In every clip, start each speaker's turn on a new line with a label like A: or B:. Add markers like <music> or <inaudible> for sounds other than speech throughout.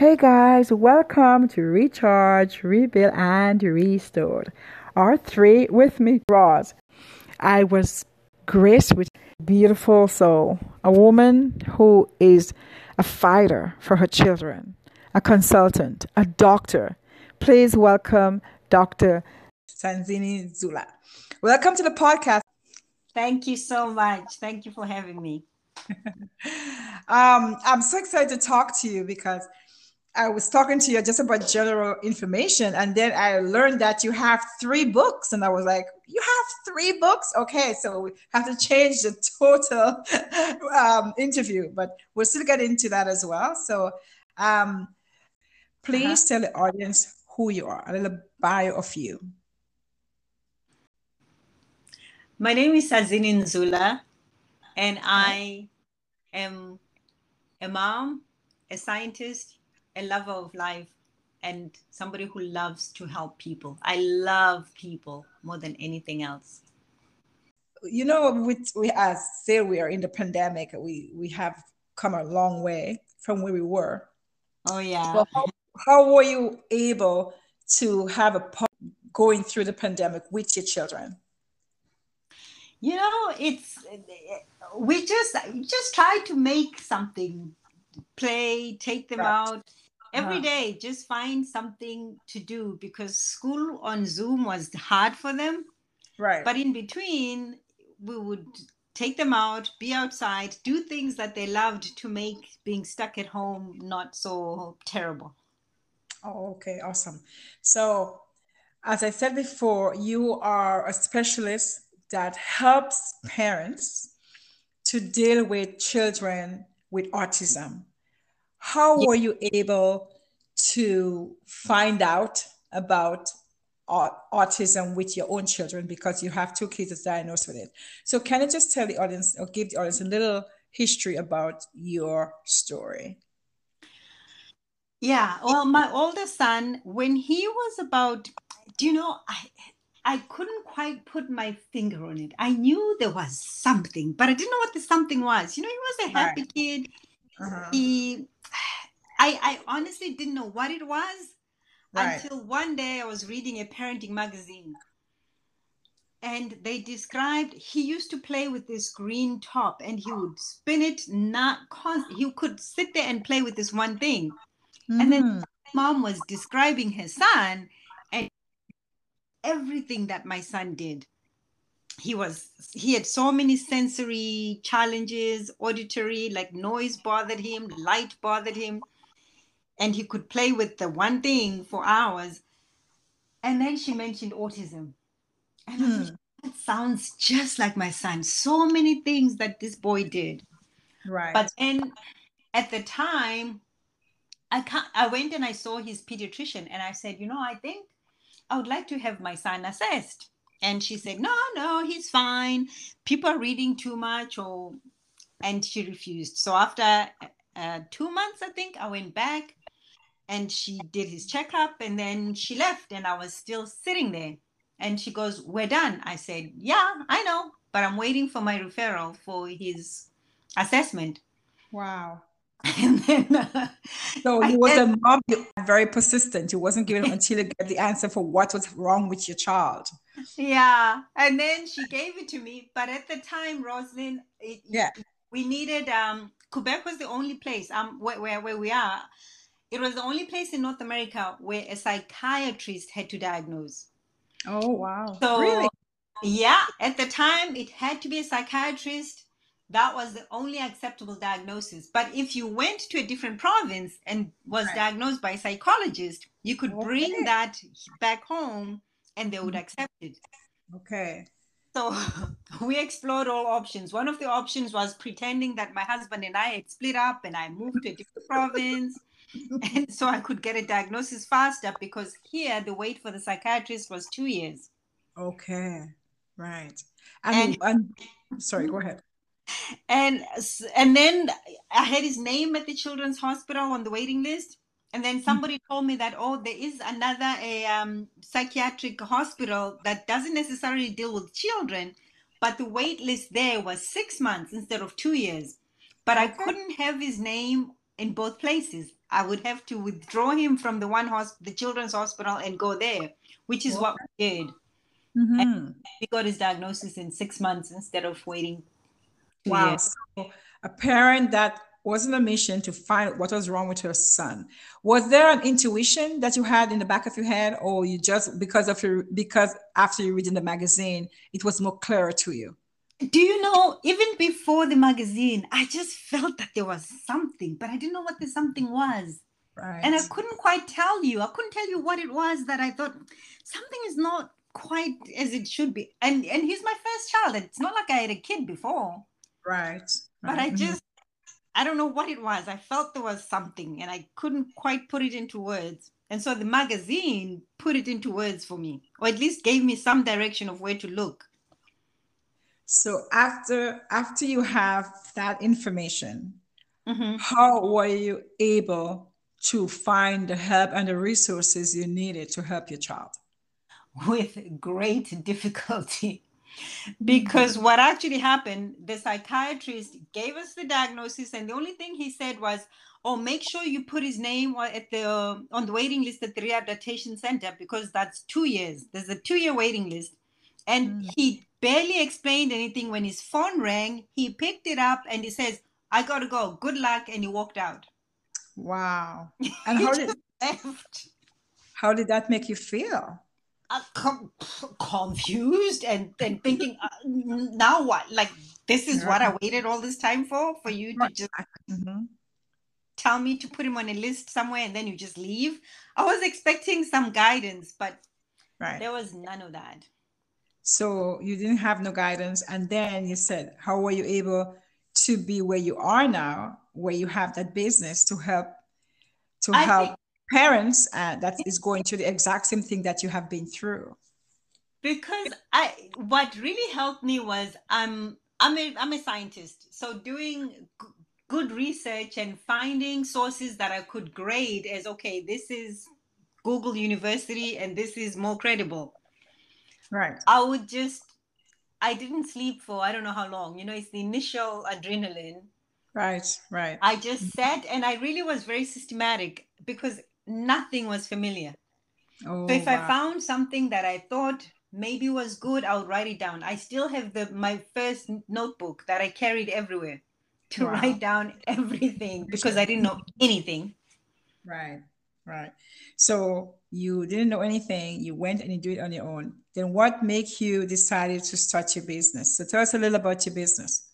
A: Hey guys, welcome to Recharge, Rebuild, and Restored. Our three with me, Roz. I was graced with beautiful soul, a woman who is a fighter for her children, a consultant, a doctor. Please welcome Dr. Sanzini Zula. Welcome to the podcast.
B: Thank you so much. Thank you for having me. <laughs>
A: um, I'm so excited to talk to you because I was talking to you just about general information, and then I learned that you have three books, and I was like, "You have three books? Okay, so we have to change the total <laughs> um, interview, but we'll still get into that as well." So, um, please uh-huh. tell the audience who you are, a little bio of you.
B: My name is Sanzini Nzula, and I am a mom, a scientist a lover of life and somebody who loves to help people. I love people more than anything else.
A: You know, we, we as say we are in the pandemic, we we have come a long way from where we were.
B: Oh yeah.
A: Well, how, how were you able to have a going through the pandemic with your children?
B: You know, it's we just just try to make something play, take them right. out, every uh-huh. day just find something to do because school on zoom was hard for them.
A: Right.
B: But in between we would take them out be outside do things that they loved to make being stuck at home not so terrible.
A: Oh okay awesome. So as i said before you are a specialist that helps parents to deal with children with autism how were you able to find out about autism with your own children because you have two kids that's diagnosed with it. So can you just tell the audience or give the audience a little history about your story?
B: Yeah, well, my oldest son, when he was about, do you know, I I couldn't quite put my finger on it. I knew there was something, but I didn't know what the something was. You know, he was a happy right. kid. Uh-huh. He <sighs> I, I honestly didn't know what it was right. until one day I was reading a parenting magazine. And they described he used to play with this green top and he would spin it not const- he could sit there and play with this one thing. Mm. And then mm. mom was describing her son and everything that my son did he was he had so many sensory challenges auditory like noise bothered him light bothered him and he could play with the one thing for hours. And then she mentioned autism. And hmm. thought, that sounds just like my son. So many things that this boy did.
A: Right.
B: But then at the time i can't i went and i saw his pediatrician and i said you know i think i would like to have my son assessed and she said, No, no, he's fine. People are reading too much, or and she refused. So after uh, two months, I think I went back and she did his checkup and then she left and I was still sitting there. And she goes, We're done. I said, Yeah, I know, but I'm waiting for my referral for his assessment.
A: Wow. <laughs>
B: And then, uh,
A: so he was a mom, very persistent. He wasn't given until you get the answer for what was wrong with your child.
B: Yeah, and then she gave it to me. But at the time, Rosalind, it,
A: yeah,
B: we needed. Um, Quebec was the only place. Um, where, where where we are, it was the only place in North America where a psychiatrist had to diagnose.
A: Oh wow!
B: So really? yeah, at the time, it had to be a psychiatrist that was the only acceptable diagnosis. But if you went to a different province and was right. diagnosed by a psychologist, you could okay. bring that back home and they would mm-hmm. accept it.
A: Okay.
B: So <laughs> we explored all options. One of the options was pretending that my husband and I had split up and I moved to a different province. <laughs> And so I could get a diagnosis faster because here the wait for the psychiatrist was two years.
A: Okay. Right. and, and sorry, go ahead
B: and and then I had his name at the children's hospital on the waiting list. And then somebody mm-hmm. told me that oh, there is another a um, psychiatric hospital that doesn't necessarily deal with children, but the wait list there was six months instead of two years. But I couldn't have his name in both places. I would have to withdraw him from the one hos- the children's hospital and go there, which is what we did.
A: Mhm.
B: He got his diagnosis in six months instead of waiting.
A: Wow.
B: years.
A: So a parent that was on a mission to find what was wrong with her son. Was there an intuition that you had in the back of your head, or you just because of your because after you reading the magazine, it was more clearer to you?
B: Do you know, even before the magazine, I just felt that there was something, but I didn't know what the something was.
A: Right.
B: And I couldn't quite tell you. I couldn't tell you what it was that I thought something is not quite as it should be. And and he's my first child. It's not like I had a kid before,
A: right.
B: but
A: right.
B: I
A: Mhm.
B: just I don't know what it was. I felt there was something and I couldn't quite put it into words. And so the magazine put it into words for me, or at least gave me some direction of where to look.
A: So after after you have that information,
B: Mhm.
A: how were you able to find the help and the resources you needed to help your child? <laughs>
B: with great difficulty. Because what actually happened, the psychiatrist gave us the diagnosis, and the only thing he said was, "Oh, make sure you put his name on- at the on the waiting list at the rehabilitation center because that's two years. There's a two-year waiting list." And
A: Mm.
B: he barely explained anything when his phone rang. He picked it up and he says, "I gotta go. Good luck," and he walked out.
A: Wow. <laughs> And how did
B: left.
A: how did that make you feel?
B: Uh, com- confused and, and thinking uh, now what like this is what i waited all this time for for you to just
A: Mhm.
B: tell me to put him on a list somewhere and then you just leave i was expecting some guidance but
A: Right.
B: there was none of that
A: So you didn't have no guidance. And then you said, how were you able to be where you are now, where you have that business to help to
B: I
A: help parents uh, that is going through the exact same thing that you have been through?
B: because i what really helped me was i'm i'm a, I'm a scientist so doing g- good research and finding sources that i could grade as okay this is google university and this is more credible
A: Right.
B: I would just, I didn't sleep for I don't know how long. You know, it's the initial adrenaline.
A: Right. Right.
B: I just sat and I really was very systematic because nothing was familiar.
A: Oh,
B: So if I found something that I thought maybe was good, I would write it down. I still have the my first notebook that I carried everywhere to
A: Wow.
B: write down everything because I didn't know anything.
A: Right, right. So you didn't know anything, you went and you do it on your own. Then what make you decided to start your business? So tell us a little about your business.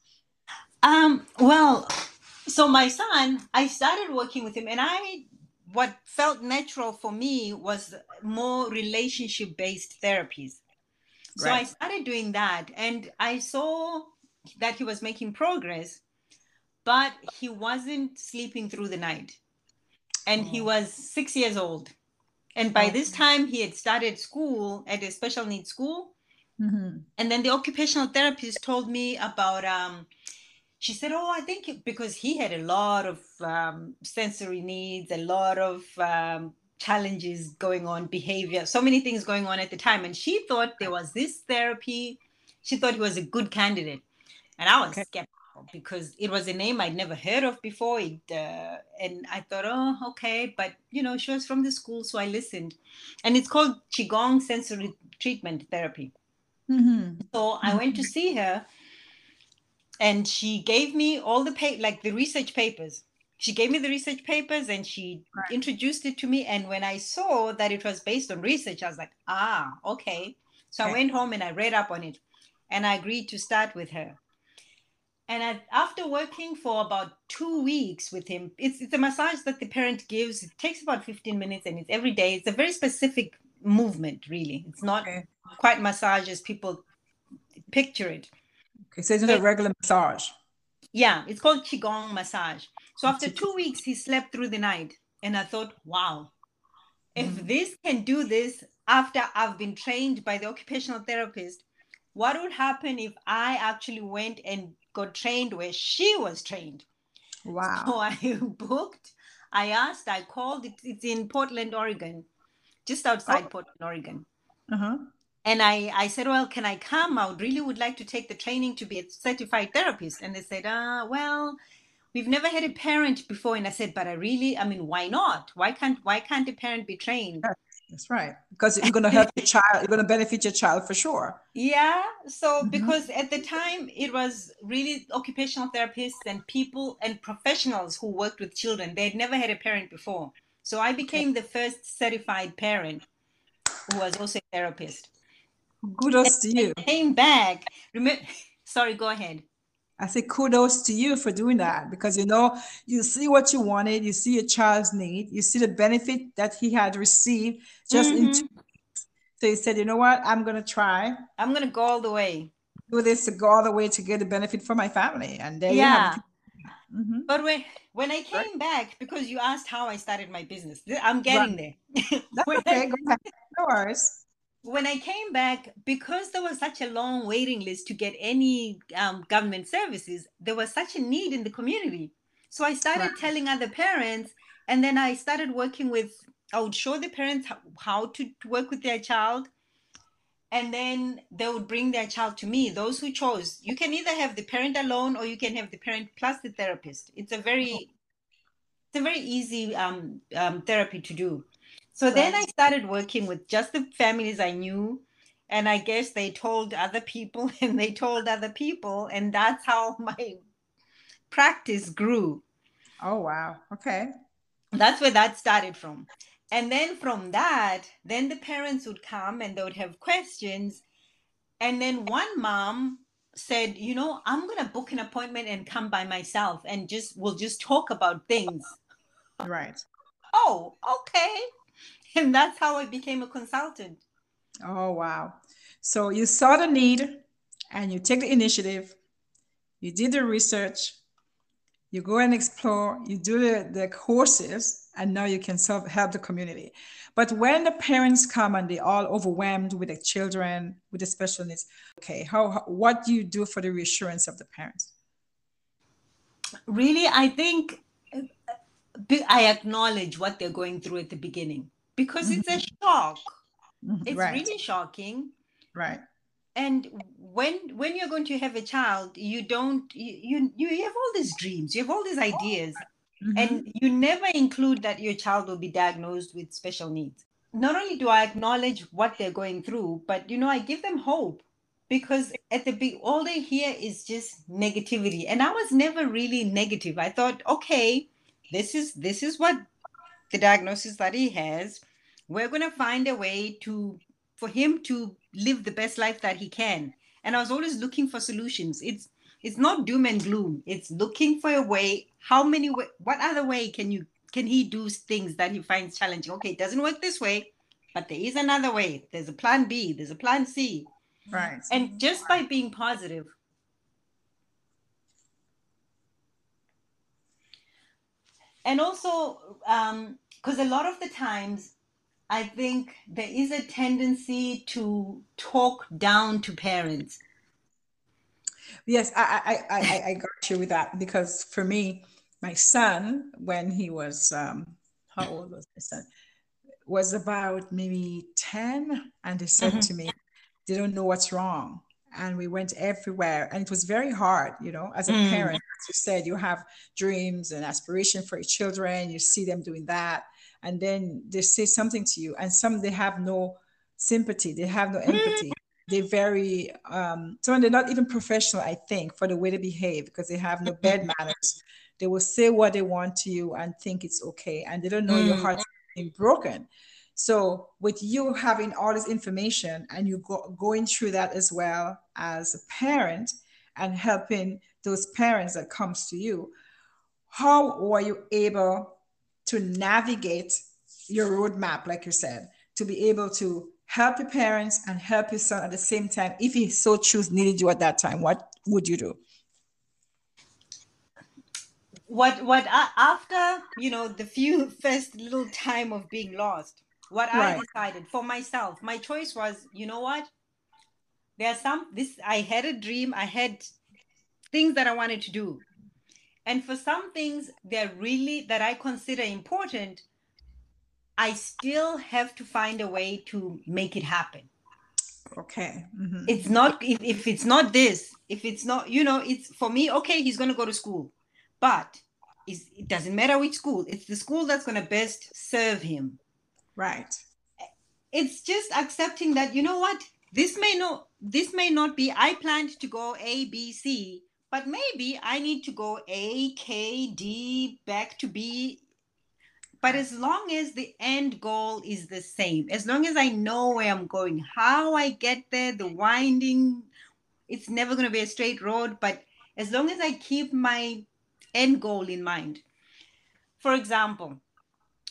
B: Um, well, so my son, I started working with him, and I, what felt natural for me was more relationship based therapies. So I started doing that, and I saw that he was making progress, but he wasn't sleeping through the night. And he
A: Oh.
B: was six years old. And by this time, he had started school at a special needs school
A: Mhm.
B: and then the occupational therapist told me about um she said oh i think it- because he had a lot of um, sensory needs a lot of um, challenges going on behavior so many things going on at the time and she thought there was this therapy she thought he was a good candidate and i was
A: Okay.
B: skeptical because it was a name i'd never heard of before it, uh, and i thought oh okay but you know she was from the school so i listened and it's called qigong sensory treatment therapy
A: Mhm.
B: so I went to see her and she gave me all the pa- like the research papers. She gave me the research papers and she
A: Right.
B: introduced it to me. And when I saw that it was based on research, I was like, ah, okay. So I went home and I read up on it and I agreed to start with her. And I, after working for about two weeks with him, it's, it's a massage that the parent gives. It takes about 15 minutes and it's every day. It's a very specific movement, really. It's not
A: Okay.
B: quite massage as people picture it.
A: Okay. So it's a regular massage.
B: Yeah, it's called Qigong massage. So after two weeks, he slept through the night. And I thought, wow, if
A: Mhm.
B: this can do this after I've been trained by the occupational therapist, what would happen if I actually went and got trained where she was trained?
A: Wow.
B: So I <laughs> booked, I asked, I called, it's in Portland, Oregon, just outside
A: Oh.
B: Portland, Oregon.
A: Uh-huh.
B: And I, I said, well, can I come? I would really would like to take the training to be a certified therapist. And they said, uh, well, we've never had a parent before. And i said but i really i mean why not? Why can't why can't a parent be trained?
A: That's right. Because you're going to help your child you're going to benefit your child for sure.
B: Yeah so mm-hmm. because at the time it was really occupational therapists and people and professionals who worked with children. They had never had a parent before. So i became the first certified parent who was also a therapist
A: kudos and to you
B: came back remember sorry go ahead
A: I say kudos to you for doing that because you know you see what you wanted, you see your child's need, you see the benefit that he had received just mm-hmm. in two weeks. So you said, you know what, I'm gonna try.
B: I'm gonna go all the way.
A: Do this to go all the way to get the benefit for my family. And there yeah.
B: Mm-hmm. But when when I came right. back, because you asked how I started my business, I'm getting right. there. <laughs>
A: okay, go ahead. No worries
B: when I came back, because there was such a long waiting list to get any um, government services, there was such a need in the community. So I started right. telling other parents, and then I started working with, I would show the parents how to work with their child. And then they would bring their child to me, those who chose. You can either have the parent alone or you can have the parent plus the therapist. It's a very, it's a very easy um, um, therapy to do. So then I started working with just the families I knew. And I guess they told other people <laughs> and they told other people. And that's how my practice grew.
A: Oh, wow. Okay.
B: That's where that started from. And then from that, then the parents would come and they would have questions. And then one mom said, you know, I'm going to book an appointment and come by myself and just, we'll just talk about things.
A: Right.
B: Oh, okay. And that's how I became a consultant.
A: Oh, wow. So you saw the need and you take the initiative, you did the research, you go and explore, you do the, the courses, and now you can self help the community. But when the parents come and they're all overwhelmed with the children with the special needs, okay, how, how what do you do for the reassurance of the parents?
B: Really, I think uh, I acknowledge what they're going through at the beginning because it's a mm-hmm. shock. Mm-hmm. It's right. really shocking.
A: Right.
B: And when when you're going to have a child, you don't you you, you have all these dreams, you have all these ideas, mm-hmm. and you never include that your child will be diagnosed with special needs. Not only do I acknowledge what they're going through, but you know, I give them hope because at the big all they hear is just negativity and i was never really negative i thought okay this is this is what the diagnosis that he has we're going to find a way to for him to live the best life that he can. And i was always looking for solutions. It's it's not doom and gloom. It's looking for a way how many way, what other way can you can he do things that he finds challenging? Okay it doesn't work this way but there is another way. There's a plan b there's a plan c.
A: Right.
B: And just by being positive and also because um, a lot of the times I think there is a tendency to talk down to parents.
A: Yes, I, I, I, I got you with that because for me, my son, when he was, um, how old was my son? Was about maybe 10. And he said mm-hmm. to me, they don't know what's wrong. And we went everywhere. And it was very hard, you know, as a mm. parent, you said, you have dreams and aspiration for your children. You see them doing that and then they say something to you and some they have no sympathy they have no empathy they're very um some they're not even professional i think for the way they behave because they have no bed manners they will say what they want to you and think it's okay and they don't know mm. your heart's being broken so with you having all this information and you go, going through that as well as a parent and helping those parents that comes to you how were you able to navigate your roadmap, like you said, to be able to help your parents and help your son at the same time. If he so choose needed you at that time, what would you do?
B: What what after you know the few <laughs> first little time of being lost, what right. I decided for myself, my choice was, you know what? There are some this I had a dream, I had things that I wanted to do. And for some things that really that I consider important, I still have to find a way to make it happen.
A: Okay. Mm-hmm.
B: It's not if, if it's not this, if it's not, you know, it's for me, okay, he's gonna go to school. But is it doesn't matter which school it's the school that's going to best serve him
A: right
B: it's just accepting that you know what this may not this may not be i planned to go a b c but maybe i need to go a k d back to b. But as long as the end goal is the same as long as i know where i'm going how i get there the winding it's never going to be a straight road. But as long as i keep my end goal in mind. For example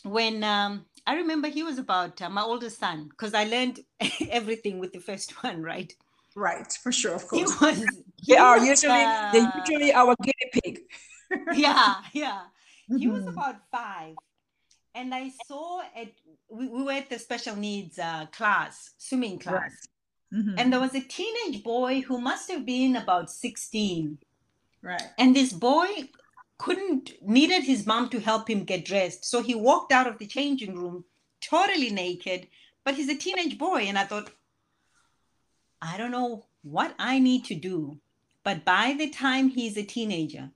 B: when um, I remember he was about uh, my oldest son because I learned <laughs> everything with the first <laughs> one, right?
A: Right, for sure, of course.
B: He was, he
A: they are
B: was,
A: usually
B: uh,
A: they usually our guinea pig. <laughs>
B: yeah, yeah. He was
A: Mhm.
B: about five, and I saw at we, we were at the special needs uh, class, swimming class,
A: Mhm.
B: and there was a teenage boy who must have been about sixteen,
A: right,
B: and this boy couldn't needed his mom to help him get dressed so he walked out of the changing room totally naked but he's a teenage boy and i thought i don't know what i need to do but by the time he's a teenager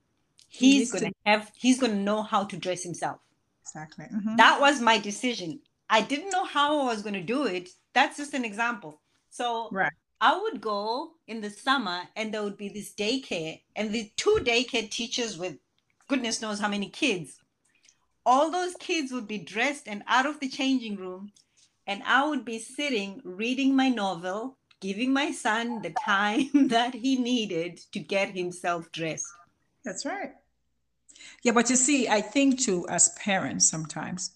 A: He
B: he's going to have he's going to know how to dress himself
A: exactly. Mhm.
B: that was my decision i didn't know how i was going to do it that's just an example so
A: Right.
B: I would go in the summer and there would be this daycare and the two daycare teachers with goodness knows how many kids. All those kids would be dressed and out of the changing room, and I would be sitting reading my novel, giving my son the time <laughs> that he needed to get himself dressed.
A: That's right. Yeah, but you see, I think too, as parents, sometimes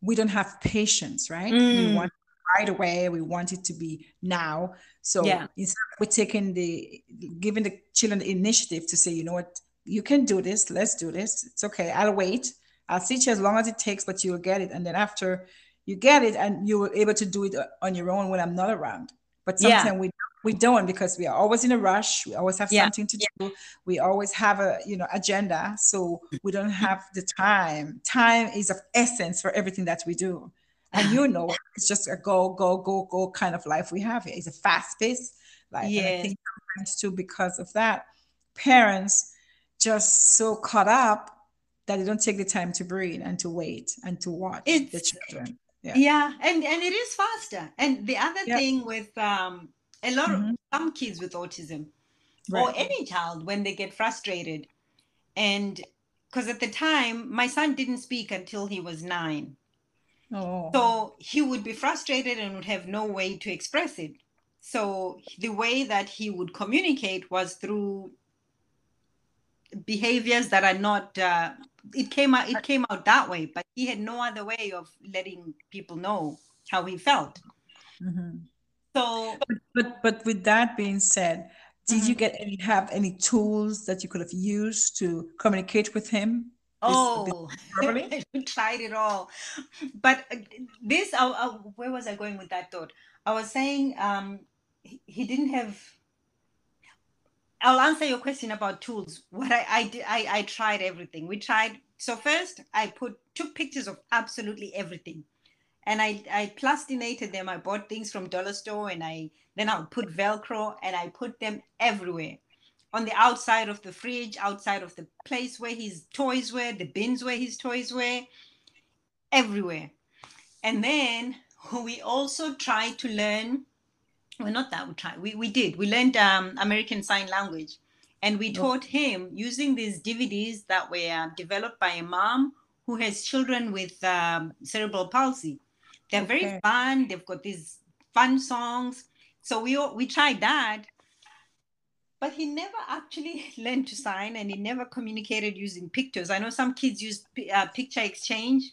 A: we don't have patience, right? We
B: Mm.
A: want right away. We want it to be now. So
B: Yeah.
A: instead of we taking the giving the children the initiative to say, you know what, you can do this. Let's do this. It's okay. I'll wait. I'll teach you as long as it takes, but you'll get it. And then after you get it, and you were able to do it on your own when I'm not around. But
B: Yeah.
A: sometimes we we don't because we are always in a rush. We always have
B: Yeah.
A: something to do. We always have a you know agenda, so we don't mm-hmm. have the time. Time is of essence for everything that we do. And you know, <sighs> it's just a go, go, go, go kind of life we have here. It's a fast paced life. And I think sometimes too, because of that, parents just so caught up that they don't take the time to breathe and to wait and to watch the children. Yeah.
B: Yeah, and and it is faster. And the other
A: Yeah.
B: thing with um, a lot
A: Mhm.
B: of some kids with autism or any child when they get frustrated, and because at the time my son didn't speak until he was nine,
A: Oh.
B: so he would be frustrated and would have no way to express it. So the way that he would communicate was through behaviors that are not. Uh, it came out. It came out that way, but he had no other way of letting people know how he felt.
A: Mhm.
B: So
A: But but with that being said, did
B: Mm-hmm.
A: you get any have any tools that you could have used to communicate with him?
B: Oh, <laughs> tried it all. But uh, this, I, I, where was I going with that thought? I was saying um, he, he didn't have. I'll answer your question about tools. What I, I did, I, I tried everything. We tried. So first, I put took pictures of absolutely everything, and I I plastinated them. I bought things from dollar store, and I then I would put Velcro, and I put them everywhere on the outside of the fridge, outside of the place where his toys were, the bins where his toys were, everywhere. And then <laughs> we also tried to learn, well, not that we tried, we, we did, we learned um, American Sign Language. And we taught him using these DVDs that were developed by a mom who has children with um, cerebral palsy. They're very fun. They've got these fun songs. So we all- we tried that, but he never actually <laughs> learned to sign, and he never communicated using pictures. I know some kids use uh, picture exchange.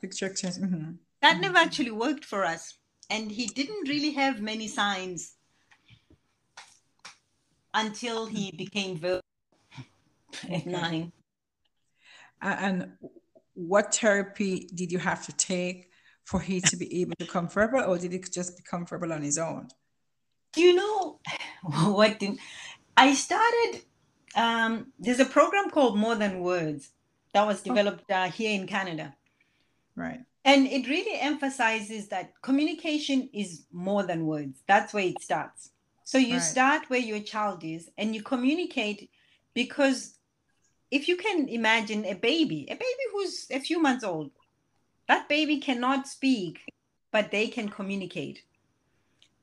A: Picture exchange. mhm.
B: That never actually worked for us, and he didn't really have many signs until he became verbal at
A: Okay.
B: nine.
A: And what therapy did you have to take for he to be able to come verbal, or did he just become verbal on his own?
B: Do you know <laughs> what? Did, I started. Um, there's a program called More Than Words that was developed uh, here in Canada.
A: Right.
B: And it really emphasizes that communication is more than words. That's where it starts. So you
A: Right.
B: start where your child is and you communicate because if you can imagine a baby, a baby who's a few months old, that baby cannot speak, but they can communicate.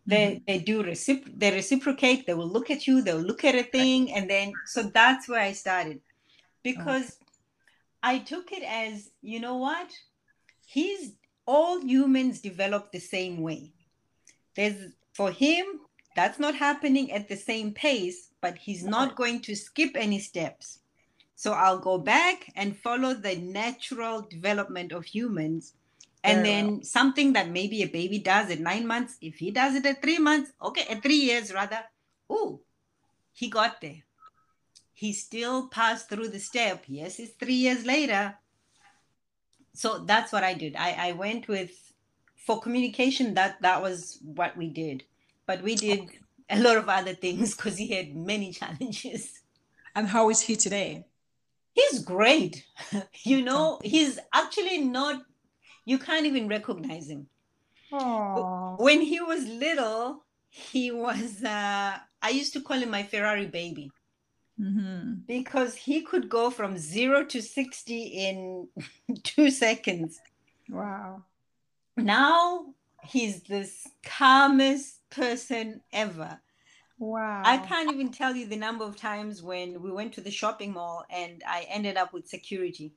B: They, mm-hmm. they do recipro- they reciprocate, they will look at you, they'll look at a thing, and then so that's where I started. Because I took it as, you know what? He's all humans develop the same way. There's for him, that's not happening at the same pace, but he's not going to skip any steps. So I'll go back and follow the natural development of humans. And Very then well. something that maybe a baby does at nine months, if he does it at three months, okay, at three years rather, oh, he got there. He still passed through the step. Yes, it's three years later. So that's what I did. I, I went with for communication, that that was what we did. But we did a lot of other things because he had many <laughs> challenges.
A: And how is he today?
B: he's great. <laughs> you know, he's actually not, you can't even recognize him. Aww. When he was little, he was, uh, I used to call him my Ferrari baby. Mm-hmm. Because he could go from zero to 60 in <laughs> two seconds.
A: Wow.
B: Now he's this calmest person ever.
A: Wow.
B: I can't even tell you the number of times when we went to the shopping mall and I ended up with security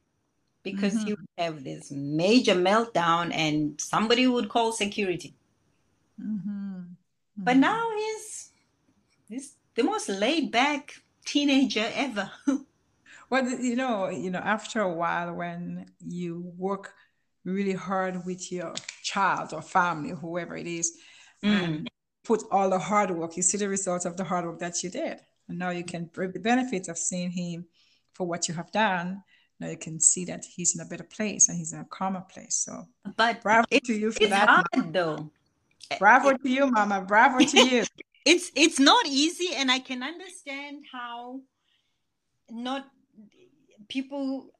B: because mm-hmm. he would have this major meltdown and somebody would call security. Mm-hmm. Mm-hmm. But now he's he's the most laid back teenager ever. <laughs>
A: well, you know, you know, after a while when you work really hard with your child or family, whoever it is, mm put all the hard work, you see the results of the hard work that you did. And now you can reap the benefits of seeing him for what you have done. Now you can see that he's in a better place and he's in a calmer place. So,
B: but
A: bravo to you for
B: it's
A: that.
B: hard though.
A: Bravo to you, Mama. Bravo to you. <laughs>
B: it's it's not easy, and I can understand how not people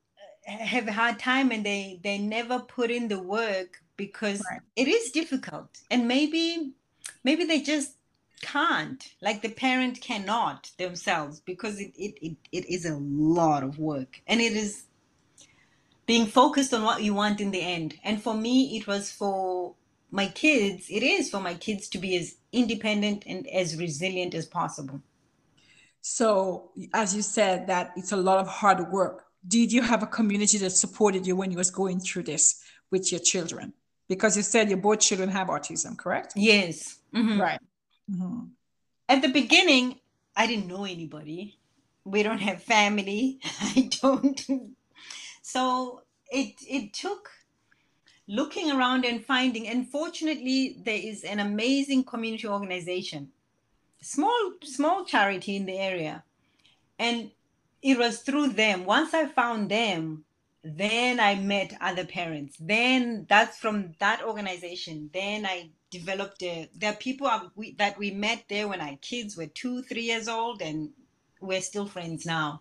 B: uh, have a hard time and they they never put in the work because right. it is difficult. And maybe maybe they just can't. Like the parent cannot themselves because it, it, it, it is a lot of work. And it is being focused on what you want in the end. And for me it was for my kids it is for my kids to be as independent and as resilient as possible
A: so as you said that it's a lot of hard work did you have a community that supported you when you was going through this with your children because you said your both children have autism correct
B: yes
A: Mm-hmm. Right. Mm-hmm.
B: At the beginning, I didn't know anybody. We don't have family. <laughs> I don't. So it it took looking around and finding. And fortunately, there is an amazing community organization, small small charity in the area, and it was through them. Once I found them, then I met other parents. Then that's from that organization. Then I developed a, are people that we met there when our kids were two three years old and we're still friends now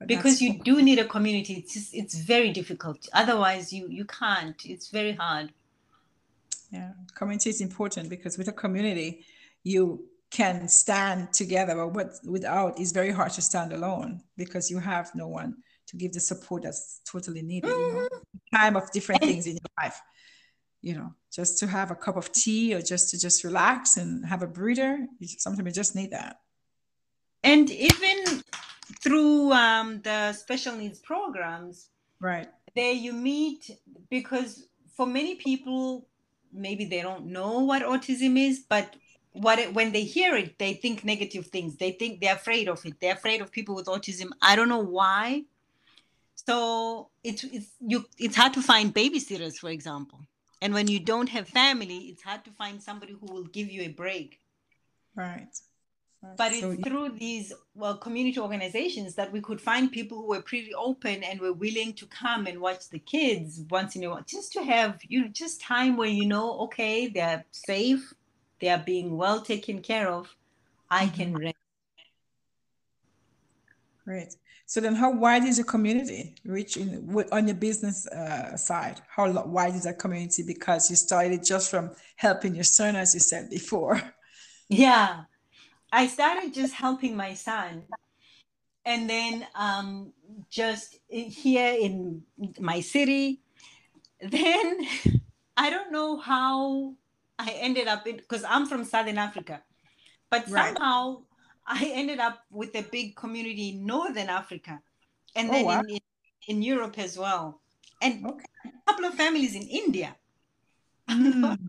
B: but because you do need a community it's just, it's very difficult otherwise you you can't it's very hard
A: yeah community is important because with a community you can stand together but what, without it's very hard to stand alone because you have no one to give the support that's totally needed mm-hmm. you know mm-hmm. time of different things in your life you know, just to have a cup of tea or just to just relax and have a breather. Sometimes you just need that.
B: And even through um, the special needs programs,
A: right
B: there you meet because for many people maybe they don't know what autism is, but what it, when they hear it, they think negative things. They think they're afraid of it. They're afraid of people with autism. I don't know why. So it's it's you it's hard to find babysitters, for example and when you don't have family, it's hard to find somebody who will give you a break.
A: Right.
B: But it's so, through these well community organizations that we could find people who were pretty open and were willing to come and watch the kids once in a while, just to have you know just time where you know okay they're safe, they are being well taken care of. I mm-hmm. can rest.
A: Great. So then, how wide is your community reach in, on your business uh, side? How wide is that community? Because you started just from helping your son, as you said before.
B: Yeah, I started just helping my son, and then um, just here in my city. <laughs> Then I don't know how I ended up in because I'm from Southern Africa, but
A: Right.
B: somehow I ended up with a big community in Northern Africa, and
A: Oh,
B: then
A: wow.
B: in, in in Europe as well, and
A: Okay.
B: a couple of families in India.
A: Mm. <laughs>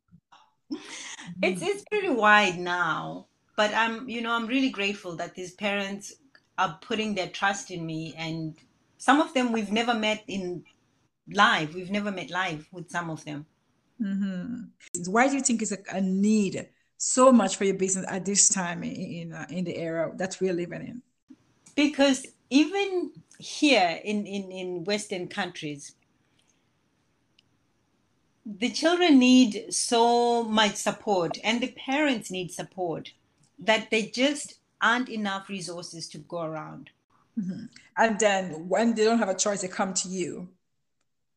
B: It's it's pretty wide now, but I'm you know I'm really grateful that these parents are putting their trust in me, and some of them we've never met in live. We've never met live with some of them.
A: Mhm. Why do you think is a, a need so much for your business at this time in in, uh, in the era that we're living in?
B: because even here in, in, in western countries the children need so much support and the parents need support that there just aren't enough resources to go around
A: Mhm. And then when they don't have a choice, they come to you,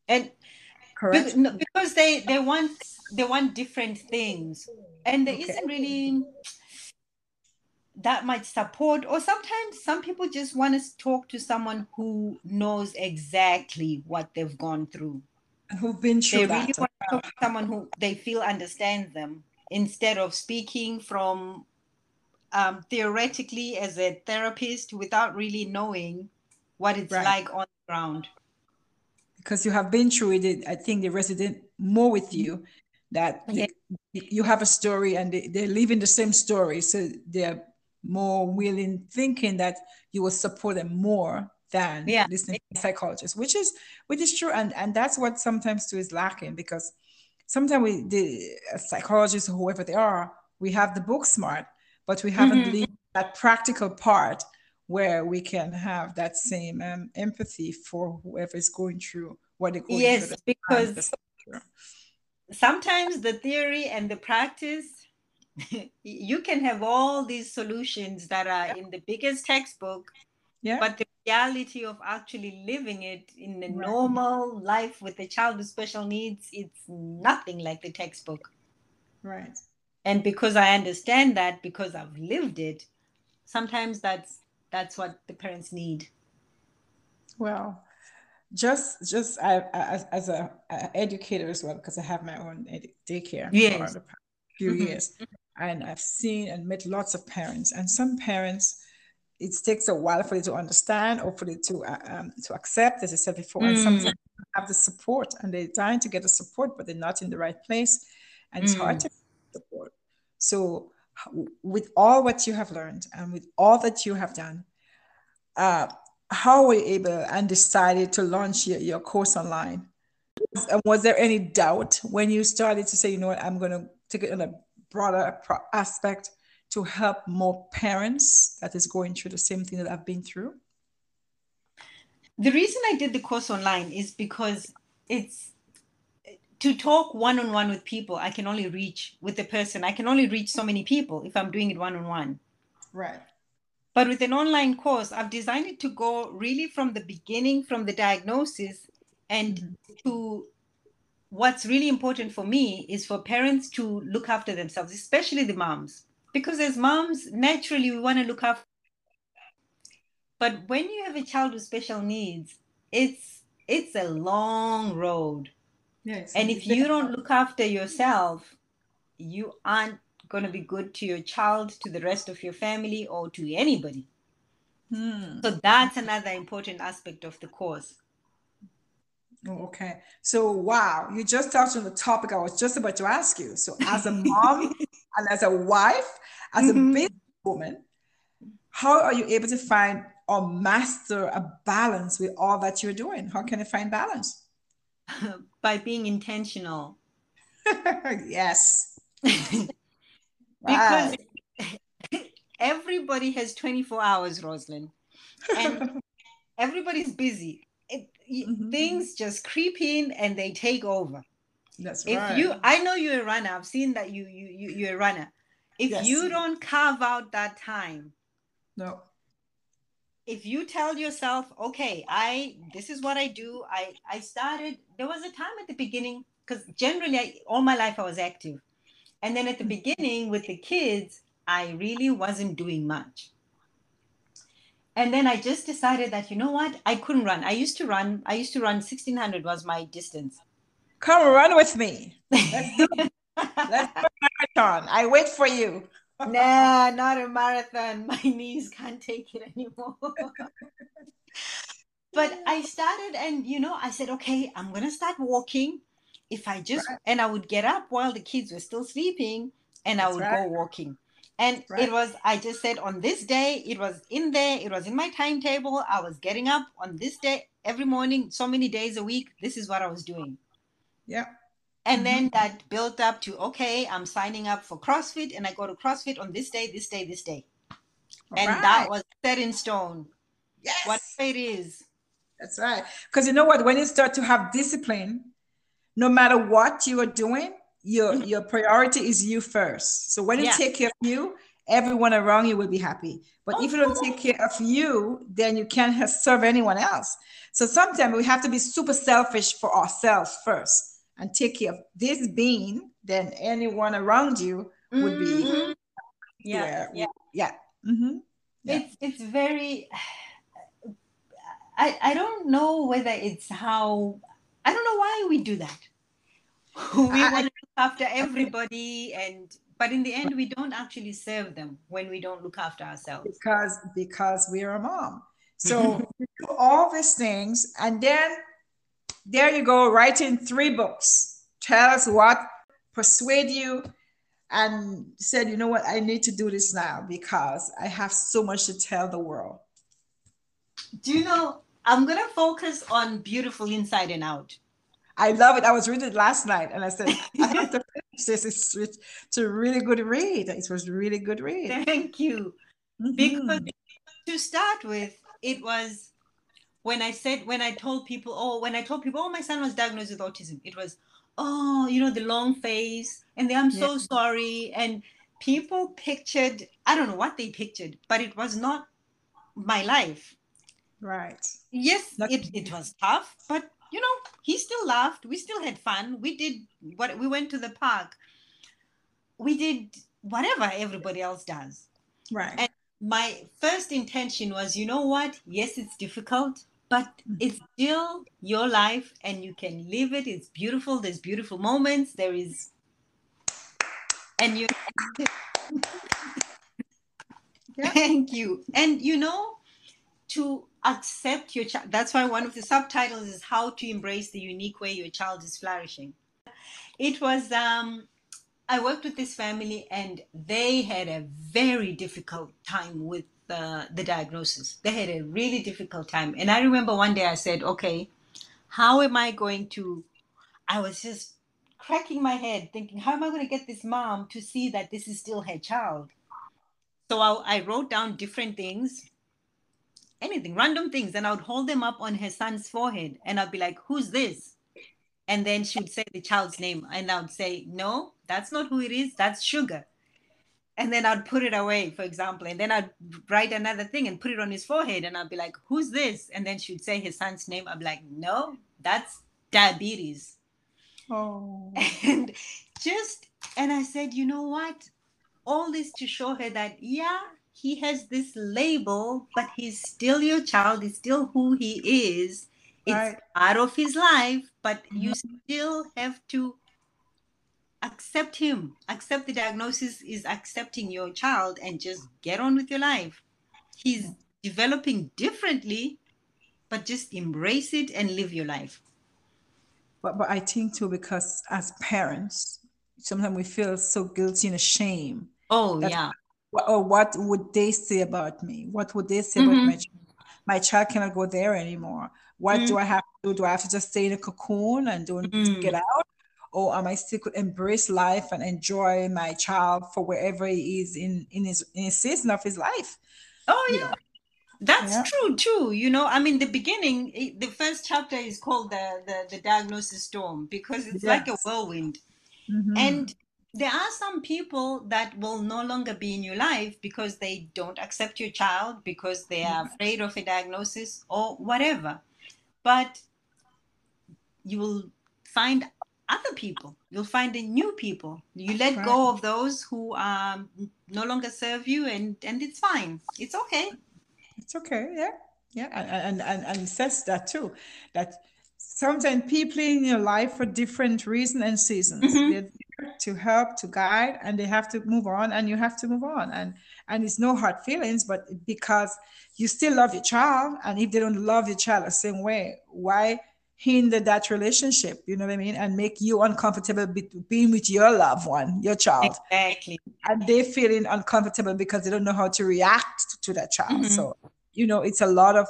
B: and
A: correct?
B: Because they they want they want different things and there
A: Okay.
B: not really that much support or sometimes some people just want to talk to someone who knows exactly what they've gone through
A: who've been
B: they
A: through
B: really
A: that.
B: want to talk to someone who they feel understands them instead of speaking from um, theoretically as a therapist without really knowing what it's
A: Right.
B: like on the ground
A: because you have been through it. I think they resonate more with you that
B: Yeah.
A: they- you have a story and they, they're living the same story. So they're more willing, thinking that you will support them more than
B: Yeah.
A: listening to psychologists, which is which is true. And and that's what sometimes too is lacking because sometimes we the psychologists or whoever they are, we have the book smart, but we haven't
B: Mhm.
A: lived that practical part where we can have that same um, empathy for whoever is going through what they're going
B: yes
A: through.
B: because sometimes the theory and the practice <laughs> you can have all these solutions that are in the biggest textbook
A: Yeah.
B: but the reality of actually living it in the
A: Right.
B: normal life with a child with special needs it's nothing like the textbook
A: right.
B: And because i understand that because i've lived it sometimes that's that's what the parents need
A: Well, just just I, as, as a, a educator as well, because I have my own edu- daycare
B: Yes.
A: for the past few
B: Mhm.
A: years, and I've seen and met lots of parents, and some parents. It takes a while for you to understand or for you to uh, um, to accept, as I said before, and
B: Mm.
A: sometimes they have the support and they're trying to get the support, but they're not in the right place, and it's hard
B: Mm.
A: to get support. So, with all what you have learned and with all that you have done, uh, how were you able and decided to launch your, your course online? And was there any doubt when you started to say, you know what, I'm going to take it on a broader aspect to help more parents that is going through the same thing that I've been through?
B: the reason i did the course online is because it's to talk one-on-one with people i can only reach with the person. I can only reach so many people if i'm doing it one-on-one.
A: Right.
B: but with an online course i've designed it to go really from the beginning from the diagnosis and mm-hmm. to what's really important for me is for parents to look after themselves especially the moms. Because as moms naturally we want to look after but when you have a child with special needs it's it's a long road
A: Yes.
B: and if you don't look after yourself you aren't going to be good to your child to the rest of your family or to anybody
A: Hmm.
B: so that's another important aspect of the course
A: Oh, okay. So, wow, you just touched on the topic I was just about to ask you. So, as a mom <laughs> and as a wife, as
B: Mhm.
A: a business woman, how are you able to find or master a balance with all that you're doing? How can you find balance? <laughs>
B: by being intentional <laughs>
A: yes. <laughs>
B: because everybody has 24 hours rosalind and everybody's busy it,
A: Mhm.
B: things just creep in and they take over
A: That's
B: if
A: right.
B: you i know you're a runner i've seen that you you, you you're a runner if
A: Yes.
B: you don't carve out that time
A: no.
B: if you tell yourself okay i this is what i do i i started there was a time at the beginning because generally I, all my life i was active and then at the mm-hmm. beginning with the kids i really wasn't doing much and then I just decided that you know what I couldn't run. I used to run. I used to run 1600 was my distance.
A: Come run with me. Let's do, <laughs> let's do a marathon. I wait for you.
B: nah, not a marathon. My knees can't take it anymore. <laughs> but I started, and you know, I said, okay, I'm gonna start walking. If I just right. and I would get up while the kids were still sleeping, and That's I would right. go walking. And right. it was, I just said on this day, it was in there, it was in my timetable. I was getting up on this day every morning, so many days a week. This is what I was doing.
A: Yeah.
B: And mm-hmm. then that built up to, okay, I'm signing up for CrossFit and I go to CrossFit on this day, this day, this day. All and that was set in stone.
A: Yes.
B: Whatever it is.
A: That's right. Because you know what? When you start to have discipline, no matter what you are doing, your your priority is you first. So when you take care of you, everyone around you will be happy. But if you don't take care of you, then you can't serve anyone else. So sometimes we have to be super selfish for ourselves first and take care of this being, then anyone around you would be.
B: Mm-hmm. Yeah, yeah,
A: yeah. Mm-hmm.
B: yeah. It's it's very. I I don't know whether it's how I don't know why we do that. <laughs> we want to look after everybody and but in the end we don't actually serve them when we don't look after ourselves.
A: Because because we're a mom. <laughs> So do all these things and then there you go writing three books. Tell us what persuade you and said you know what? I need to do this now because i have so much to tell the world.
B: Do you know i'm going to focus on beautiful inside and out
A: I love it. I was reading it last night and I said, I have to finish this. It's, it's a really good read. It was a really good read.
B: Thank you. Mm-hmm. Because to start with, it was when I said, when I told people, oh, when I told people, oh, my son was diagnosed with autism, it was, oh, you know, the long face and the, I'm so sorry. And people pictured, I don't know what they pictured, but it was not my life.
A: Right.
B: Yes, it, it was tough, but you know, he still laughed. We still had fun. We did what we went to the park. We did whatever everybody else does.
A: Right.
B: And my first intention was, you know what? Yes, it's difficult, but mm-hmm. it's still your life and you can live it. It's beautiful. There's beautiful moments. There is and you <laughs> yeah. <laughs> thank you. And you know, to accept your child. That's why one of the subtitles is how to embrace the unique way your child is flourishing. It was um I worked with this family and they had a very difficult time with the, the diagnosis. They had a really difficult time. And I remember one day I said, okay, how am I going to? I was just cracking my head thinking, how am I going to get this mom to see that this is still her child? So I, I wrote down different things anything, random things, and I would hold them up on her son's forehead, and I'd be like, "Who's this?" And then she would say the child's name, and I would say, "No, that's not who it is. That's sugar." And then I'd put it away, for example, and then I'd write another thing and put it on his forehead, and I'd be like, "Who's this?" And then she would say his son's name. I'd be like, "No, that's diabetes."
A: Oh.
B: And just and I said, you know what? All this to show her that yeah, he has this label, but he's still your child. He's still who he is. It's right. part of his life, but mm-hmm. you still have to accept him. Accept the diagnosis is accepting your child and just get on with your life. He's developing differently, but just embrace it and live your life.
A: But, but I think too, because as parents, sometimes we feel so guilty and ashamed.
B: Oh, yeah
A: or what would they say about me? What would they say mm-hmm. about my child? My child cannot go there anymore. What mm-hmm. do I have to do? Do I have to just stay in a cocoon and don't mm-hmm. get out? Or am I still could embrace life and enjoy my child for wherever he is in, in his in his season of his life?
B: Oh yeah. That's yeah. true too. You know, I mean, the beginning, the first chapter is called the the, the diagnosis storm because it's yes. like a whirlwind, mm-hmm. and there are some people that will no longer be in your life because they don't accept your child because they are afraid of a diagnosis or whatever but you will find other people you'll find new people you let right. go of those who um, no longer serve you and and it's fine it's okay
A: It's okay. Yeah. Yeah. And, and, and, and says that too, that sometimes people in your life for different reasons and seasons.
B: Mhm.
A: They're there to help, to guide, and they have to move on, and you have to move on. And and it's no hard feelings, but because you still love your child, and if they don't love your child the same way, why hinder that relationship? You know what I mean? And make you uncomfortable be- being with your loved one, your child,
B: Exactly.
A: and they feeling uncomfortable because they don't know how to react to that child.
B: Mhm.
A: So you know, it's a lot of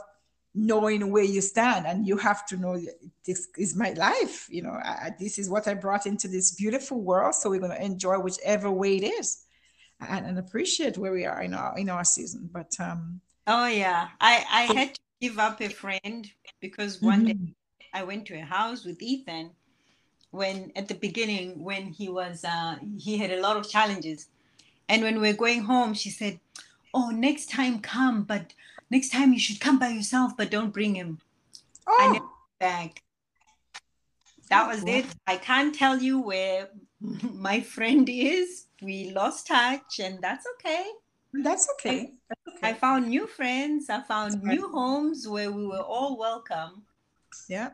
A: knowing where you stand and you have to know this is my life you know I, this is what i brought into this beautiful world so we're going to enjoy whichever way it is and, and appreciate where we are in our in our season but um
B: Oh yeah. I I had to give up a friend because one day
A: mhm.
B: I went to a house with Ethan when at the beginning when he was uh he had a lot of challenges. And when we're going home, she said, Oh, next time come, but next time you should come by yourself, but don't bring him I oh. never
A: oh
B: back. That was it. I can't tell you where <laughs> my friend is. We lost touch, and that's okay.
A: that's okay that's
B: I found new friends. I found
A: Right.
B: new homes where we were all welcome.
A: yeah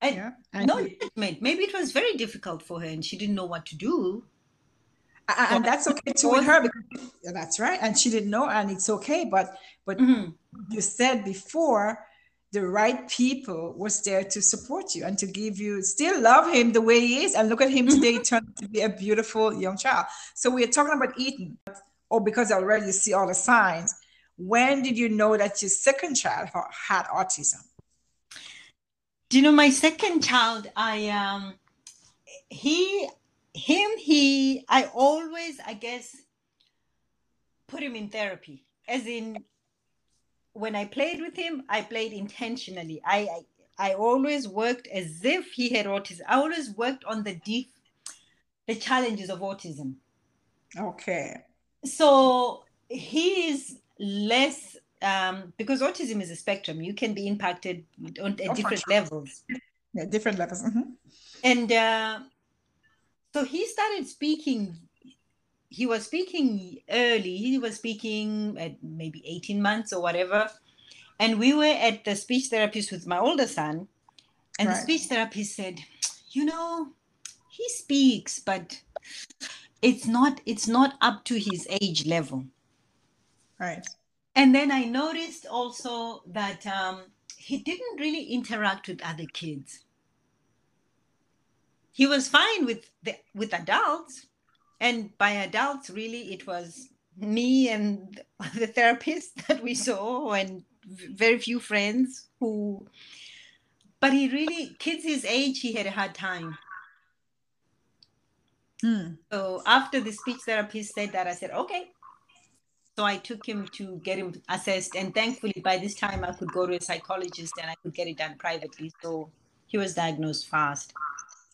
B: And
A: yeah and,
B: no judgment. Maybe it was very difficult for her and she didn't know what to do.
A: and and that's okay too with her because yeah, that's right and she didn't know and it's okay but but
B: Mhm.
A: you said before the right people was there to support you and to give you still love him the way he is and look at him today turned to be a beautiful young child so we're talking about Eden or because I already see all the signs when did you know that your second child had autism
B: Do you know my second child? I um he him he I always I guess put him in therapy. As in when I played with him, I played intentionally. I I, I always worked as if he had autism. I always worked on the deep the challenges of autism.
A: okay
B: So he is less um, because autism is a spectrum. You can be impacted on,
A: Oh,
B: at
A: for
B: different
A: sure.
B: levels.
A: yeah different levels mhm.
B: and uh, so he started speaking he was speaking early he was speaking at maybe 18 months or whatever. And we were at the speech therapist with my older son and the speech therapist said you know he speaks but it's not it's not up to his age level.
A: Right.
B: And then I noticed also that um, he didn't really interact with other kids. He was fine with the, with adults, and by adults, really, it was me and <laughs> the therapist that we saw, and very few friends who. But he really, kids his age, he had a hard time.
A: Hmm.
B: So after the speech therapist said that, I said, okay. So I took him to get him assessed. And thankfully, by this time, I could go to a psychologist and I could get it done privately. So he was diagnosed fast.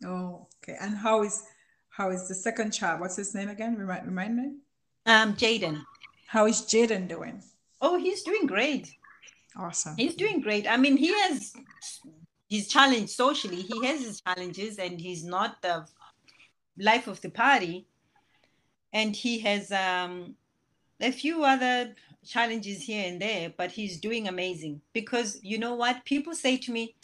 A: oh okay and how is how is the second child what's his name again remind, remind me
B: Um, Jaden.
A: how is Jaden doing
B: Oh, he's doing great.
A: awesome
B: He's doing great. I mean, he has his challenge socially. He has his challenges, and he's not the life of the party. And he has um, a few other challenges here and there, but he's doing amazing. Because you know what? People say to me,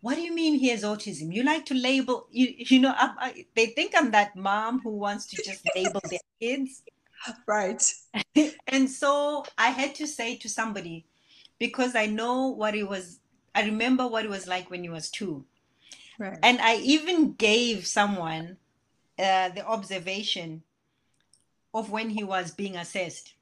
B: "What do you mean he has autism? You like to label? You you know? I, I, they think I'm that mom who wants to just label their kids." <laughs>
A: right <laughs>
B: and so I had to say to somebody, because I know what it was, I remember what it was like when he was two.
A: right
B: And I even gave someone uh, the observation of when he was being assessed.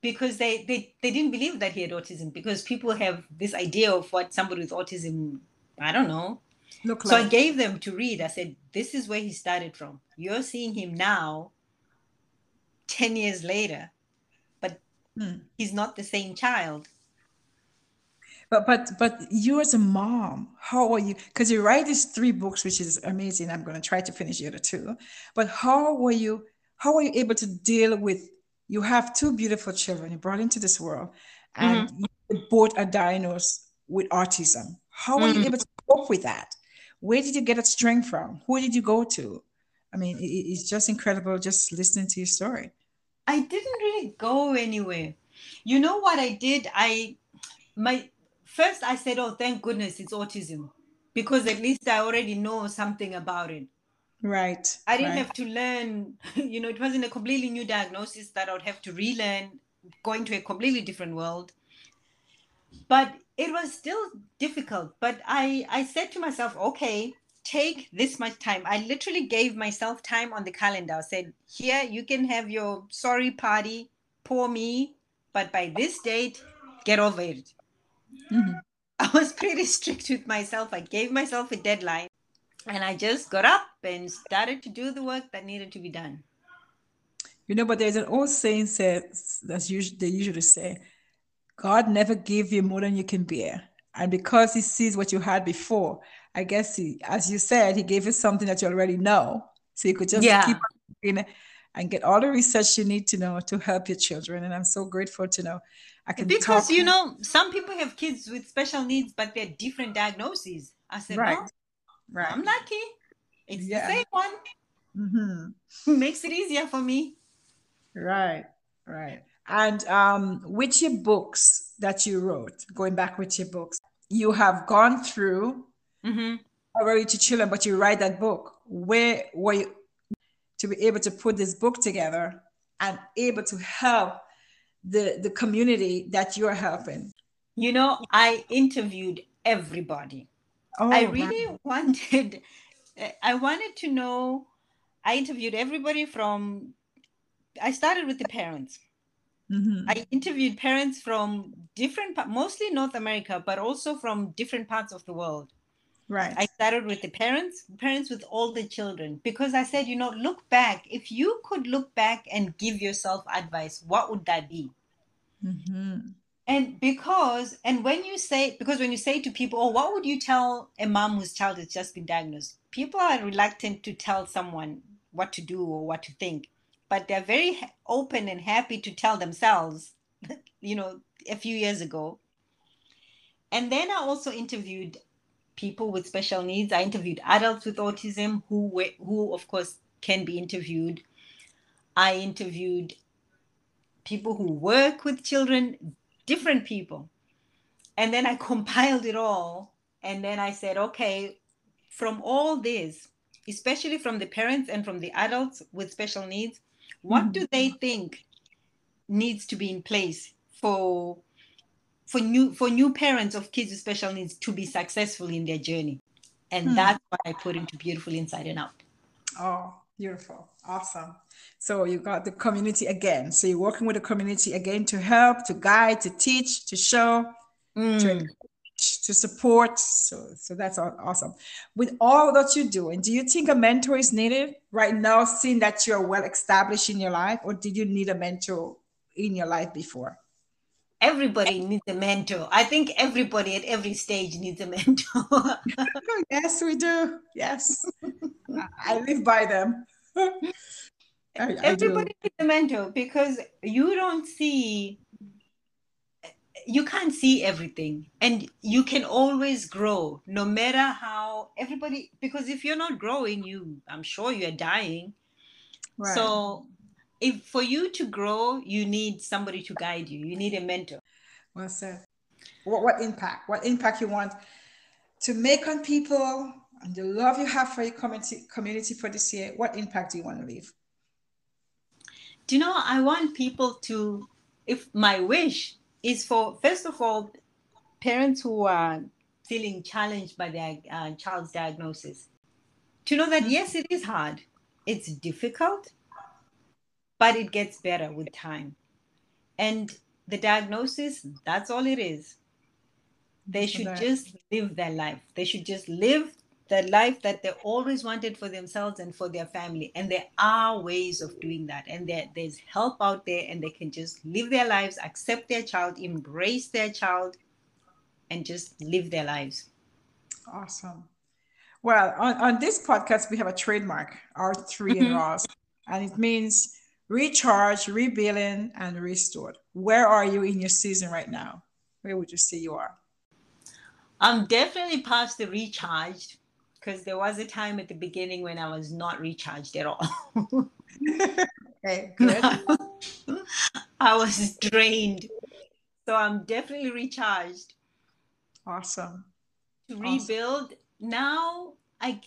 B: Because they, they, they didn't believe that he had autism, because people have this idea of what somebody with autism, I don't know.
A: look
B: So I gave them to read. I said, This is where he started from. You're seeing him now, 10 years later, but
A: Hmm.
B: he's not the same child.
A: But but but you as a mom, how are you? Because you write these three books, which is amazing. I'm going to try to finish the other two. But how were you? How were you able to deal with? You have two beautiful children you brought into this world, and you both are diagnosed with autism. How were you
B: Mhm.
A: able to cope with that? Where did you get that strength from? Who did you go to? I mean, it- it's just incredible just listening to your story.
B: I didn't really go anywhere. You know what I did? I my first I said, "Oh, thank goodness it's autism," because at least I already know something about it.
A: Right.
B: I didn't
A: right.
B: have to learn. <laughs> You know, it wasn't a completely new diagnosis that I would have to relearn, going to a completely different world. But it was still difficult. But I I said to myself, okay, take this much time. I literally gave myself time on the calendar. I said, here you can have your sorry party, poor me, but by this date, get over it.
A: Mhm. <laughs>
B: I was pretty strict with myself. I gave myself a deadline and I just got up and started to do the work that needed to be done.
A: You know, but there's an old saying says that's usually they usually say, God never gave you more than you can bear. And because he sees what you had before, I guess he, as you said, he gave you something that you already know. So you could just
B: Yeah.
A: keep on doing it and get all the research you need to know to help your children. And I'm so grateful to know I can
B: Because,
A: talk
B: you know, some people have kids with special needs, but they're different diagnoses. I said,
A: Right.
B: well,
A: right.
B: I'm lucky. It's
A: Yeah.
B: the same one.
A: hmm <laughs>
B: Makes it easier for me.
A: Right, right. And um, with your books that you wrote, going back with your books, you have gone through
B: hmm
A: already to children, but you write that book. Where were you to be able to put this book together and able to help the the community that you're helping?
B: You know, I interviewed everybody.
A: Oh,
B: I really <laughs> wanted, I wanted to know. I interviewed everybody from. I started with the parents.
A: hmm
B: I interviewed parents from different, mostly North America, but also from different parts of the world.
A: right.
B: I started with the parents, parents with all the children, because I said, you know, look back. If you could look back and give yourself advice, what would that be?
A: Mhm.
B: And because, and when you say, because when you say to people, oh, what would you tell a mom whose child has just been diagnosed? People are reluctant to tell someone what to do or what to think, but they're very open and happy to tell themselves, <laughs> you know, a few years ago. And then I also interviewed people with special needs. I interviewed adults with autism who were, who of course can be interviewed. I interviewed people who work with children, different people. And then I <laughs> compiled it all. And then I said, okay, from all this, especially from the parents and from the adults with special needs, what do they think needs to be in place for for new for new parents of kids with special needs to be successful in their journey? And
A: Hmm.
B: that's what I put into Beautiful Inside and Out.
A: Oh, beautiful. Awesome. So you got the community again. So you're working with the community again to help, to guide, to teach, to show, to
B: Mm.
A: encourage, to support. So so that's aw- awesome. With all that you're doing, do you think a mentor is needed right now, seeing that you're well established in your life, or did you need a mentor in your life before?
B: Everybody needs a mentor. I think everybody at every stage needs a mentor. <laughs>
A: Oh, yes, we do. Yes. <laughs> I- I live by them. <laughs> I, I
B: everybody needs a mentor because you don't see you can't see everything and you can always grow no matter how everybody because if you're not growing you i'm sure you're dying
A: Right.
B: so if for you to grow you need somebody to guide you you need a mentor
A: Well said. What, what impact? What impact you want to make on people and the love you have for your community community for this year? What impact do you want to leave?
B: do you know i want people to if my wish is for first of all parents who are feeling challenged by their uh, child's diagnosis to know that yes it is hard it's difficult but it gets better with time. And the diagnosis that's all it is. They should just live their life. They should just live the life that they always wanted for themselves and for their family. And there are ways of doing that. And there, there's help out there and they can just live their lives accept their child embrace their child and just live their lives.
A: Awesome. Well, on, on this podcast, we have a trademark, our 3 in
B: Mhm.
A: Ross, and it means recharge, rebuilding, and restored. Where are you in your season right now? Where would you say you are?
B: i'm definitely past the recharged because there was a time at the beginning when i was not recharged at all <laughs>
A: Okay, <laughs> good.
B: I was drained. So I'm definitely recharged.
A: Awesome.
B: To rebuild. Awesome. Now I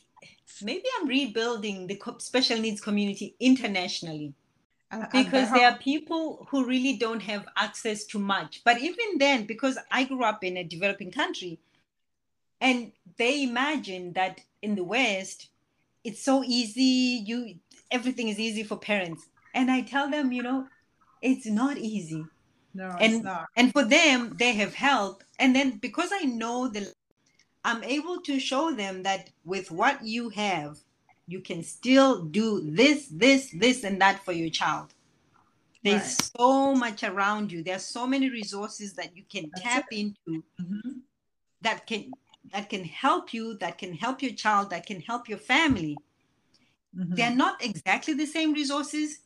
B: maybe I'm rebuilding the special needs community internationally. Because there are people who really don't have access to much. But even then, because I grew up in a developing country, and they imagine that in the West, it's so easy. You everything is easy for parents, and I tell them, you know, it's not easy.
A: No,
B: and
A: not.
B: and for them, they have help, and then because I know the I'm able to show them that with what you have, you can still do this, this, this, and that for your child. There's right. so much around you. There's so many resources that you can That's tap it. into mm-hmm. that can that can help you, that can help your child, that can help your family. Mm-hmm. They're not exactly the same resources,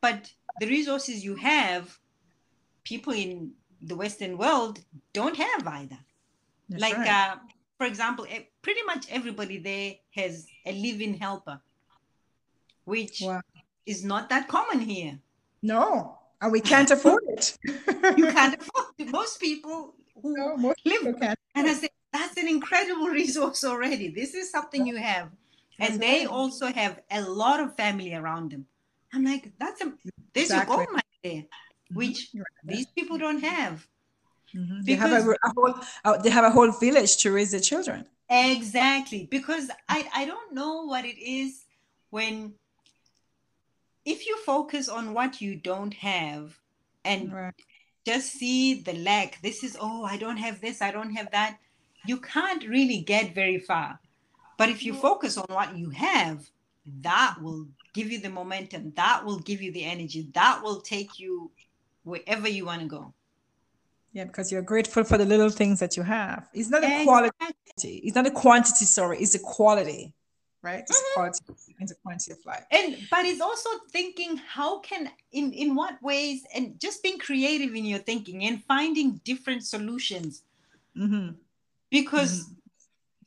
B: but the resources you have, people in the Western world don't have either. That's like right. uh, for example, pretty much everybody there has a living helper, which wow. is not that common here.
A: No, and we can't afford it. <laughs>
B: you can't afford it. Most people who no, most live, people can't. and I said that's an incredible <laughs> resource already. This is something you have, and they also have a lot of family around them. I'm like, that's a there's exactly. your gold mine there, which these people don't have.
A: Mm-hmm. They have a, a whole uh, they have a whole village to raise their children.
B: Exactly, because I I don't know what it is when if you focus on what you don't have and right. just see the lack. This is oh I don't have this I don't have that. You can't really get very far. But if you focus on what you have, that will give you the momentum. That will give you the energy. That will take you wherever you want to go.
A: Yeah, because you're grateful for the little things that you have. It's not a quality. It's not a quantity. Sorry, it's a quality, right? It's mm-hmm. a quality. It's a quality of life.
B: And but it's also thinking how can in in what ways and just being creative in your thinking and finding different solutions. Mm-hmm. Because mm-hmm.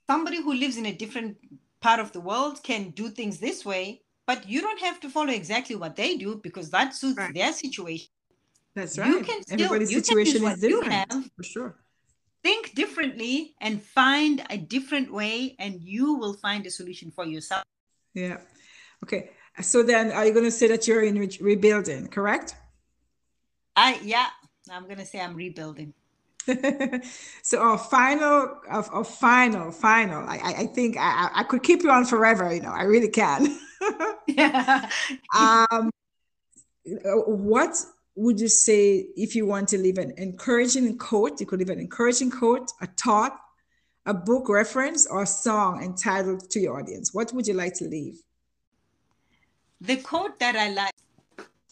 B: somebody who lives in a different part of the world can do things this way, but you don't have to follow exactly what they do because that suits right. their situation.
A: That's right. You can still, Everybody's situation is different. Have, for sure.
B: Think differently and find a different way, and you will find a solution for yourself.
A: Yeah. Okay. So then, are you going to say that you're in re- rebuilding? Correct.
B: I yeah. I'm going to say I'm rebuilding. <laughs>
A: so our final of our final final I, I think I, I could keep you on forever you know i really can yeah. <laughs> <laughs> um what would you say if you want to leave an encouraging quote, you could leave an encouraging quote, a thought, a book reference, or a song entitled to your audience? What would you like to leave?
B: The quote that I like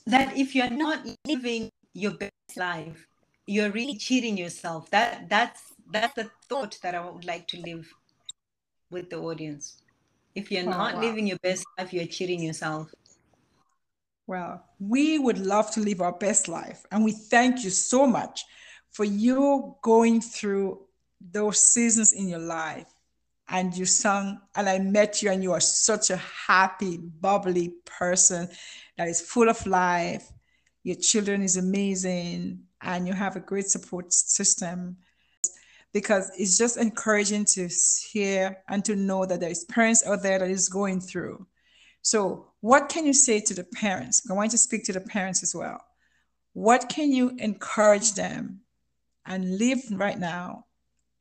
B: that if you're not living your best life, you're really cheating yourself. That that's that's the thought that I would like to leave with the audience. If you're oh, not wow. living your best life, you're cheating yourself.
A: Well, we would love to live our best life. And we thank you so much for you going through those seasons in your life. And you sung, and I met you, and you are such a happy, bubbly person that is full of life. Your children is amazing, and you have a great support system because it's just encouraging to hear and to know that there is parents out there that is going through so, what can you say to the parents? I want to speak to the parents as well. What can you encourage them and live right now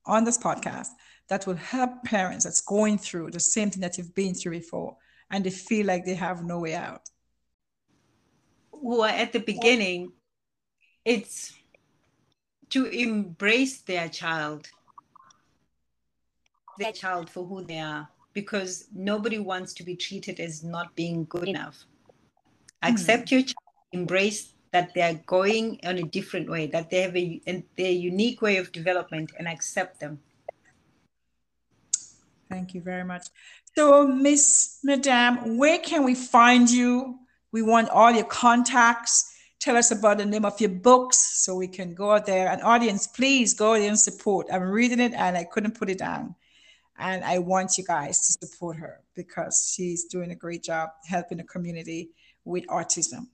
A: on this podcast that will help parents that's going through the same thing that you've been through before and they feel like they have no way out?
B: Well, at the beginning, it's to embrace their child, their child for who they are because nobody wants to be treated as not being good enough. Mm. Accept your child, embrace that they're going on a different way, that they have a, a, their unique way of development and accept them.
A: Thank you very much. So, Miss Madame, where can we find you? We want all your contacts. Tell us about the name of your books so we can go out there. And audience, please go there and support. I'm reading it and I couldn't put it down. And I want you guys to support her because she's doing a great job helping the community with autism.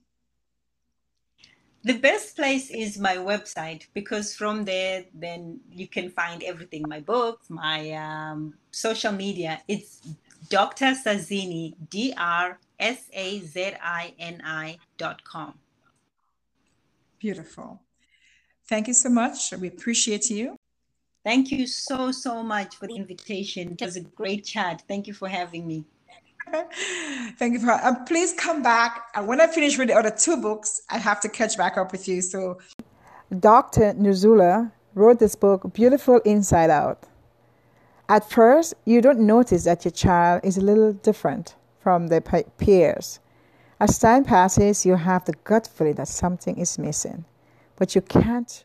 B: the best place is my website because from there then you can find everything my books my um, social media. It's dr sazini d-r-s-a-z-i-n-i dot com.
A: Beautiful. Thank you so much. We appreciate you
B: thank you so so much for the invitation it was a great chat thank you for having me <laughs>
A: Thank you for. Um, please come back. And when I finish with the other two books, I have to catch back up with you. So, Dr. Nuzula wrote this book, Beautiful Inside Out. At first, you don't notice that your child is a little different from their peers. As time passes, you have the gut feeling that something is missing, but you can't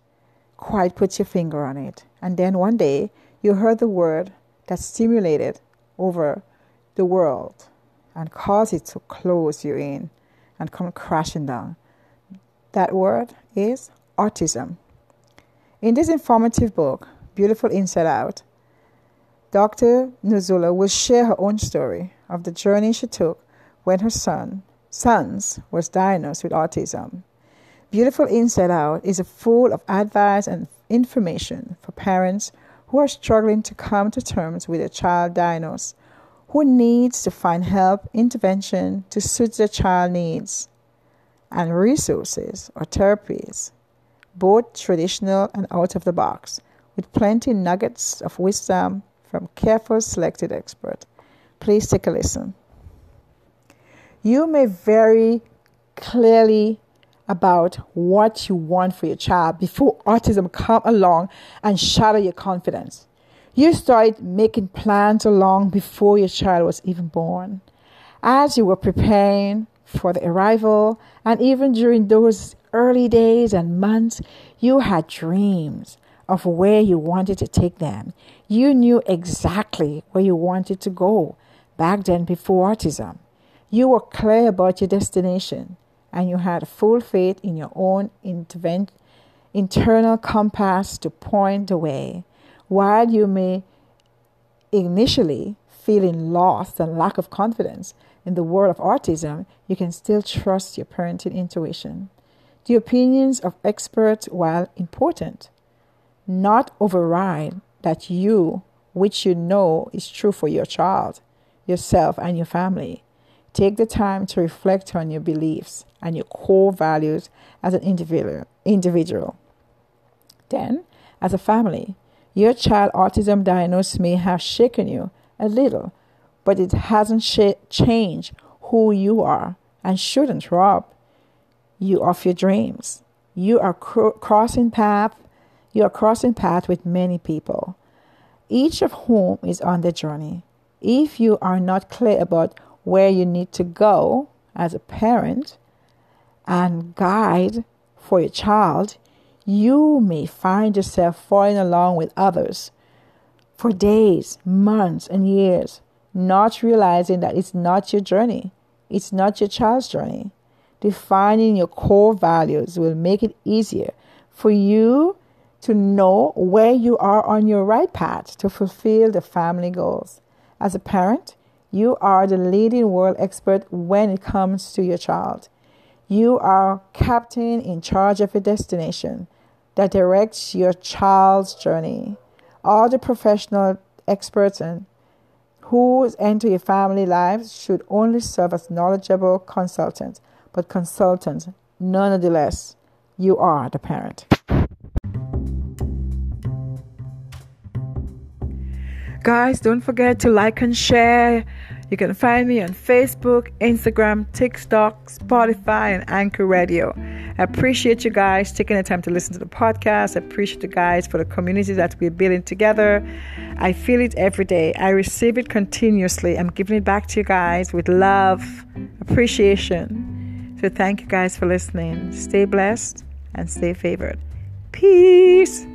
A: quite put your finger on it. And then one day, you heard the word that stimulated over the world and caused it to close you in and come crashing down. That word is autism. In this informative book, Beautiful Inside Out, Dr. Nuzula will share her own story of the journey she took when her son, sons was diagnosed with autism. Beautiful Inside Out is a full of advice and information for parents who are struggling to come to terms with a child diagnosed who needs to find help, intervention to suit their child needs, and resources or therapies, both traditional and out of the box, with plenty nuggets of wisdom from careful selected experts. Please take a listen. You may very clearly about what you want for your child before autism come along and shatter your confidence. You started making plans long before your child was even born. As you were preparing for the arrival, and even during those early days and months, you had dreams of where you wanted to take them. You knew exactly where you wanted to go back then before autism. You were clear about your destination and you had full faith in your own internal compass to point the way. While you may initially feeling lost and lack of confidence in the world of autism, you can still trust your parenting intuition. The opinions of experts, while important, not override that you, which you know is true for your child, yourself, and your family. Take the time to reflect on your beliefs and your core values as an individual. Then, as a family, your child autism diagnosis may have shaken you a little, but it hasn't sh- changed who you are and shouldn't rob you of your dreams. You are cr- crossing path. You are crossing path with many people, each of whom is on their journey. If you are not clear about where you need to go as a parent and guide for your child, you may find yourself falling along with others for days, months, and years, not realizing that it's not your journey, it's not your child's journey. Defining your core values will make it easier for you to know where you are on your right path to fulfill the family goals. As a parent, you are the leading world expert when it comes to your child. You are captain in charge of your destination that directs your child's journey. All the professional experts and who enter your family lives should only serve as knowledgeable consultants, but consultants nonetheless. You are the parent. Guys, don't forget to like and share you can find me on Facebook, Instagram, TikTok, Spotify, and Anchor Radio. I appreciate you guys taking the time to listen to the podcast. I appreciate you guys for the community that we're building together. I feel it every day. I receive it continuously. I'm giving it back to you guys with love, appreciation. So thank you guys for listening. Stay blessed and stay favored. Peace.